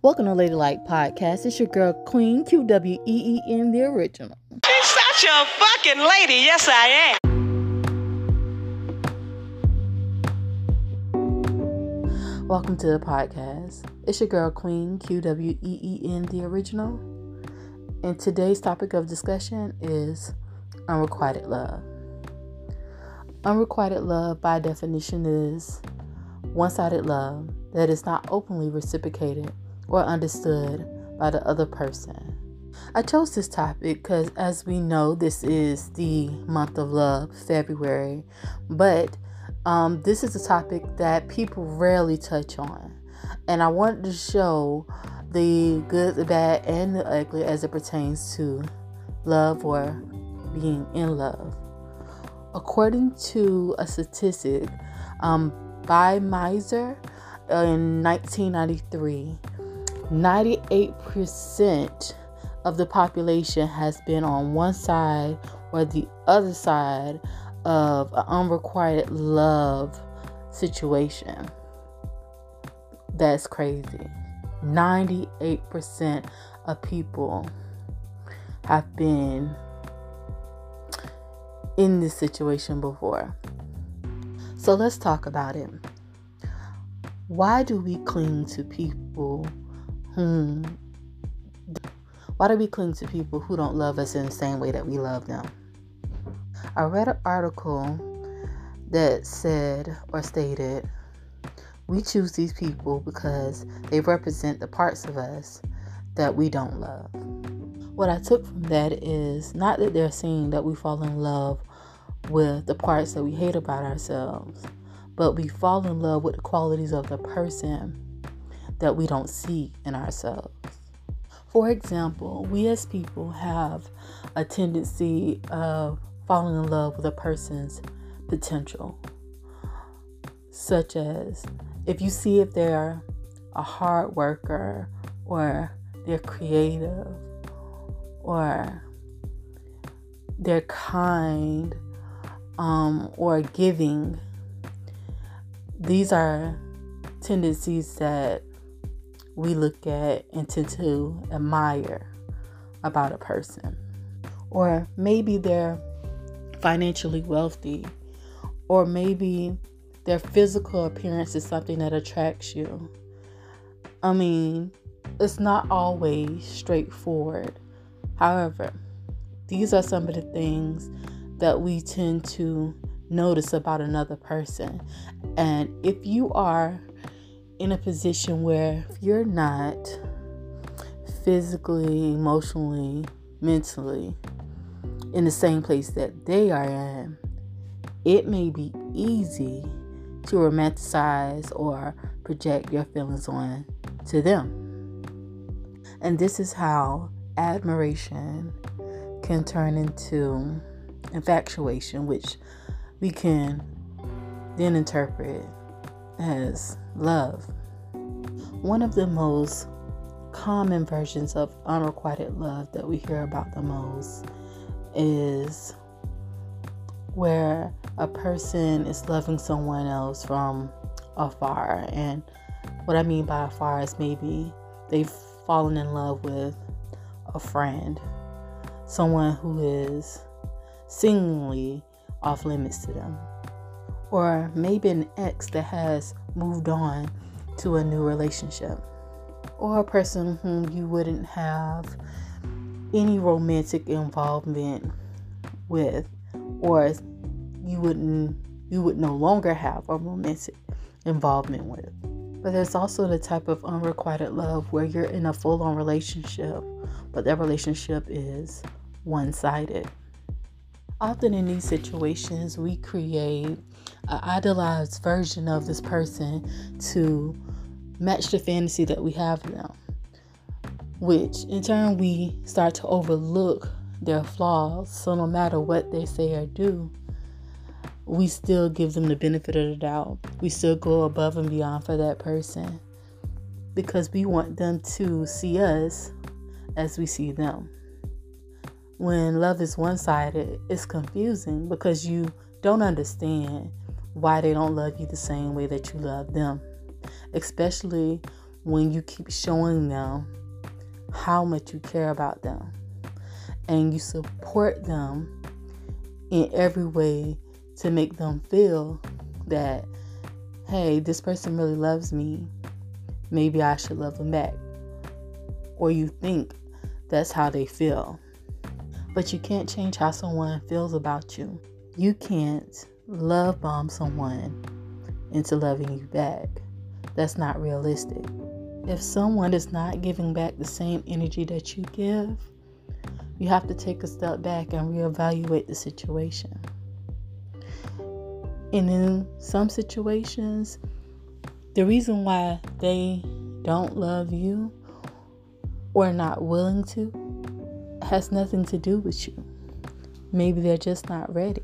Welcome to Ladylike Podcast. It's your girl Queen QWEE the original. She's such a fucking lady. Yes, I am. Welcome to the podcast. It's your girl Queen QWEE the original. And today's topic of discussion is unrequited love. Unrequited love, by definition, is one sided love that is not openly reciprocated or understood by the other person. I chose this topic because, as we know, this is the month of love, February, but um, this is a topic that people rarely touch on. And I wanted to show the good, the bad, and the ugly as it pertains to love or being in love. According to a statistic um, by Miser in 1993, 98% of the population has been on one side or the other side of an unrequited love situation. That's crazy. 98% of people have been in this situation before. So let's talk about it. Why do we cling to people whom why do we cling to people who don't love us in the same way that we love them? I read an article that said or stated we choose these people because they represent the parts of us that we don't love. What I took from that is not that they're saying that we fall in love with the parts that we hate about ourselves, but we fall in love with the qualities of the person that we don't see in ourselves. For example, we as people have a tendency of falling in love with a person's potential, such as if you see if they're a hard worker or they're creative or they're kind um, or giving, these are tendencies that we look at and tend to admire about a person. Or maybe they're financially wealthy, or maybe their physical appearance is something that attracts you. I mean, it's not always straightforward. However, these are some of the things that we tend to notice about another person. And if you are in a position where you're not physically, emotionally, mentally in the same place that they are in, it may be easy to romanticize or project your feelings on to them. And this is how admiration can turn into infatuation, which we can then interpret as love. One of the most common versions of unrequited love that we hear about the most is where a person is loving someone else from afar. And what I mean by afar is maybe they've fallen in love with a friend, someone who is seemingly off limits to them. Or maybe an ex that has moved on to a new relationship. Or a person whom you wouldn't have any romantic involvement with, or you wouldn't you would no longer have a romantic involvement with. But there's also the type of unrequited love where you're in a full on relationship, but that relationship is one sided. Often in these situations, we create an idolized version of this person to match the fantasy that we have them, which in turn we start to overlook their flaws. So no matter what they say or do, we still give them the benefit of the doubt. We still go above and beyond for that person because we want them to see us as we see them when love is one sided, it's confusing because you don't understand why they don't love you the same way that you love them. Especially when you keep showing them how much you care about them and you support them in every way to make them feel that, hey, this person really loves me. Maybe I should love them back. Or you think that's how they feel. But you can't change how someone feels about you. You can't love bomb someone into loving you back. That's not realistic. If someone is not giving back the same energy that you give, you have to take a step back and reevaluate the situation. And in some situations, the reason why they don't love you or not willing to has nothing to do with you. Maybe they're just not ready.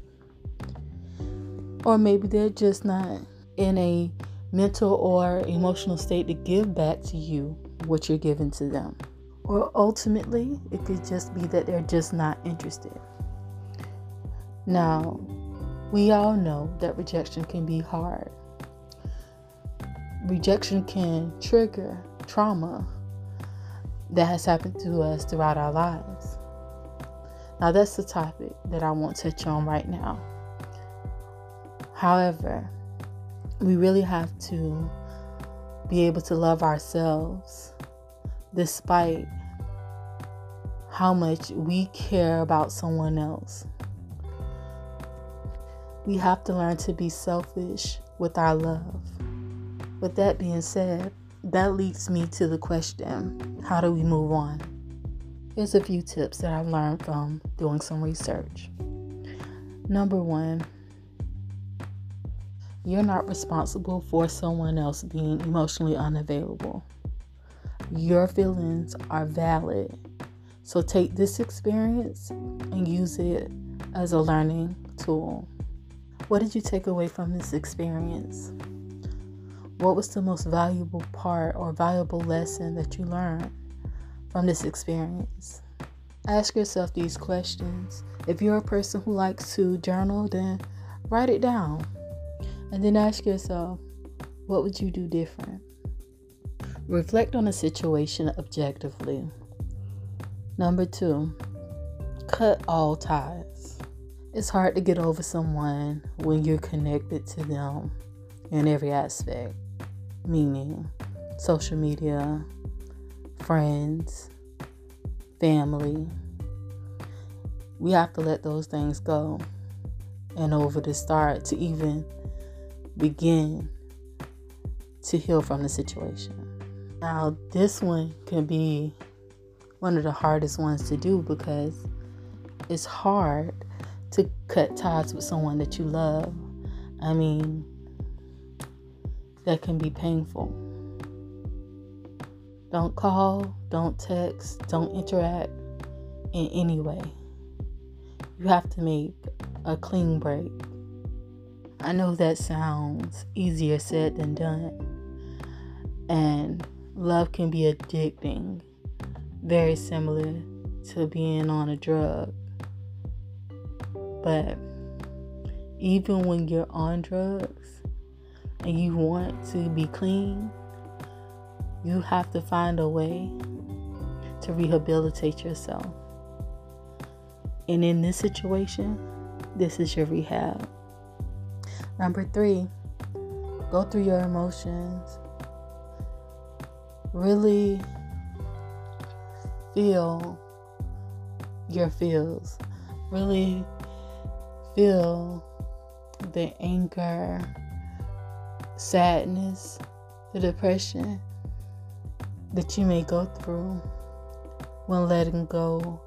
Or maybe they're just not in a mental or emotional state to give back to you what you're giving to them. Or ultimately, it could just be that they're just not interested. Now, we all know that rejection can be hard. Rejection can trigger trauma that has happened to us throughout our lives. Now, that's the topic that I won't touch on right now. However, we really have to be able to love ourselves despite how much we care about someone else. We have to learn to be selfish with our love. With that being said, that leads me to the question how do we move on? Here's a few tips that I've learned from doing some research. Number one, you're not responsible for someone else being emotionally unavailable. Your feelings are valid. So take this experience and use it as a learning tool. What did you take away from this experience? What was the most valuable part or valuable lesson that you learned from this experience? Ask yourself these questions. If you're a person who likes to journal, then write it down. And then ask yourself, what would you do different? Reflect on the situation objectively. Number two, cut all ties. It's hard to get over someone when you're connected to them in every aspect, meaning social media, friends, family. We have to let those things go and over to start to even begin to heal from the situation. Now, this one can be one of the hardest ones to do because it's hard to cut ties with someone that you love. I mean, that can be painful. Don't call, don't text, don't interact in any way. You have to make a clean break. I know that sounds easier said than done. And love can be addicting, very similar to being on a drug. But even when you're on drugs and you want to be clean, you have to find a way to rehabilitate yourself. And in this situation, this is your rehab. Number three, go through your emotions. Really feel your feels. Really feel the anger, sadness, the depression that you may go through when letting go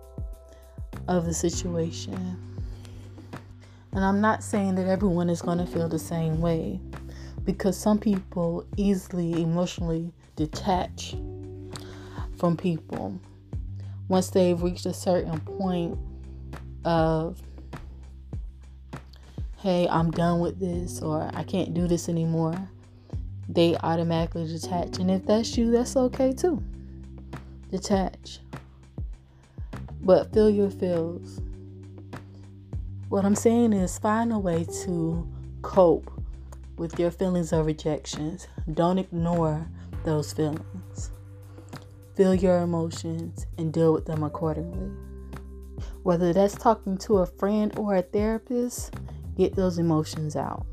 of the situation. And I'm not saying that everyone is going to feel the same way because some people easily emotionally detach from people once they've reached a certain point of hey i'm done with this or i can't do this anymore they automatically detach and if that's you that's okay too detach but feel your feels what I'm saying is find a way to cope with your feelings of rejections. Don't ignore those feelings. Feel your emotions and deal with them accordingly. Whether that's talking to a friend or a therapist, get those emotions out.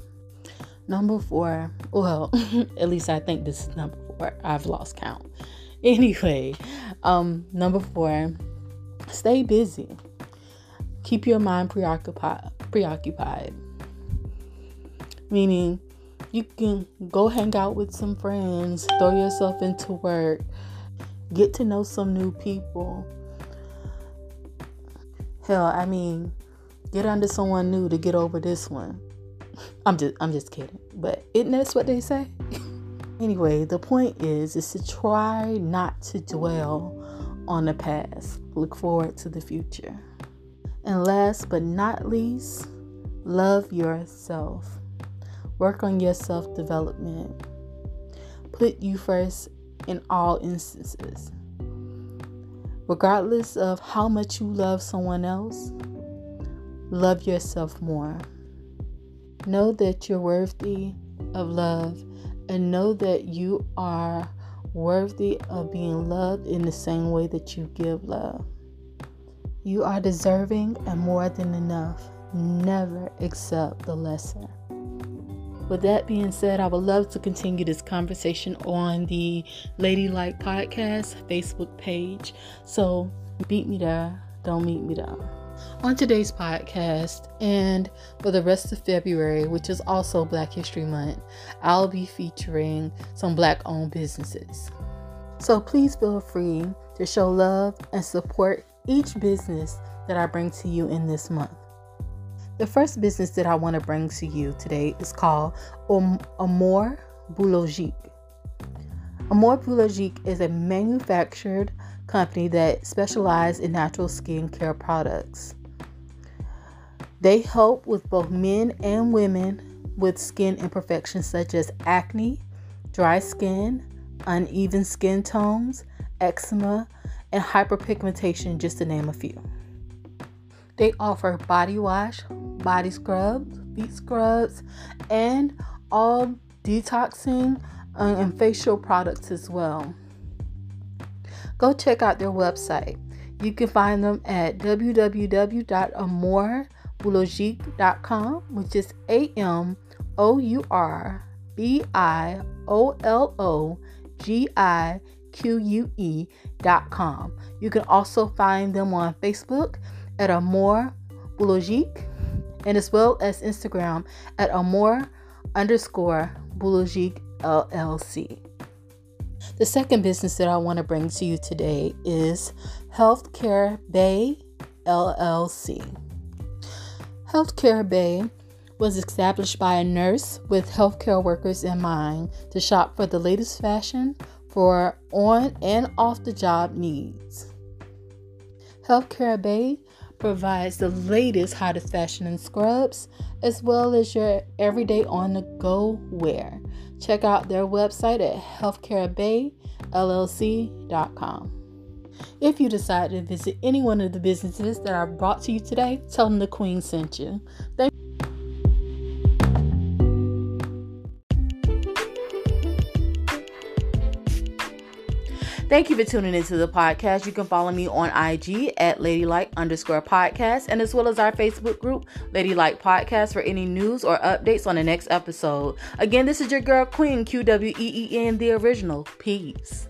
Number four, well, at least I think this is number four. I've lost count. Anyway, um, number four, stay busy. Keep your mind preoccupied. Preoccupied. Meaning, you can go hang out with some friends, throw yourself into work, get to know some new people. Hell, I mean, get under someone new to get over this one. I'm just I'm just kidding. But isn't that what they say? anyway, the point is is to try not to dwell on the past. Look forward to the future. And last but not least, love yourself. Work on your self development. Put you first in all instances. Regardless of how much you love someone else, love yourself more. Know that you're worthy of love and know that you are worthy of being loved in the same way that you give love. You are deserving and more than enough. Never accept the lesser. With that being said, I would love to continue this conversation on the Ladylike Podcast Facebook page. So beat me there, don't meet me there. On today's podcast, and for the rest of February, which is also Black History Month, I'll be featuring some Black owned businesses. So please feel free to show love and support each business that I bring to you in this month. The first business that I want to bring to you today is called Amour Biologique. Amour Biologique is a manufactured company that specializes in natural skincare products. They help with both men and women with skin imperfections such as acne, dry skin, uneven skin tones, eczema, and hyperpigmentation, just to name a few. They offer body wash, body scrubs, feet scrubs, and all detoxing uh, and facial products as well. Go check out their website. You can find them at www.amourbiologique.com, which is A M O U R B I O L O G I Q U E.com. You can also find them on Facebook at Amour Biologique and as well as Instagram at Amour underscore Biologique LLC. The second business that I want to bring to you today is Healthcare Bay LLC. Healthcare Bay was established by a nurse with healthcare workers in mind to shop for the latest fashion for on and off the job needs. Healthcare Bay provides the latest, hottest fashion and scrubs, as well as your everyday on the go wear. Check out their website at healthcarebayllc.com. If you decide to visit any one of the businesses that I brought to you today, tell them the Queen sent you. Thank Thank you for tuning into the podcast. You can follow me on IG at ladylike underscore podcast and as well as our Facebook group, Ladylike Podcast, for any news or updates on the next episode. Again, this is your girl Queen, Q W E E N, the original. Peace.